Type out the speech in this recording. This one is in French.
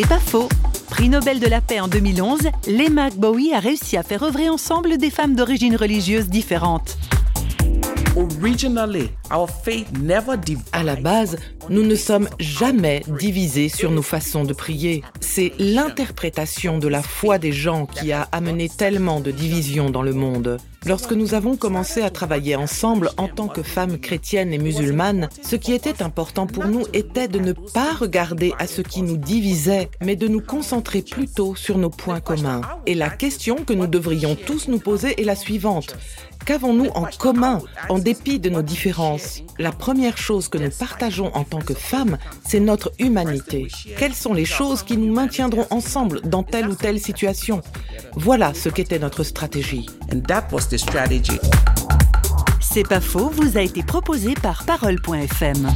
C'est pas faux. Prix Nobel de la paix en 2011, les Bowie a réussi à faire œuvrer ensemble des femmes d'origine religieuse différentes. À la base, nous ne sommes jamais divisés sur nos façons de prier. C'est l'interprétation de la foi des gens qui a amené tellement de divisions dans le monde. Lorsque nous avons commencé à travailler ensemble en tant que femmes chrétiennes et musulmanes, ce qui était important pour nous était de ne pas regarder à ce qui nous divisait, mais de nous concentrer plutôt sur nos points communs. Et la question que nous devrions tous nous poser est la suivante. Qu'avons-nous en commun en dépit de nos différences La première chose que nous partageons en tant que femmes, c'est notre humanité. Quelles sont les choses qui nous maintiendront ensemble dans telle ou telle situation Voilà ce qu'était notre stratégie. C'est pas faux, vous a été proposé par parole.fm.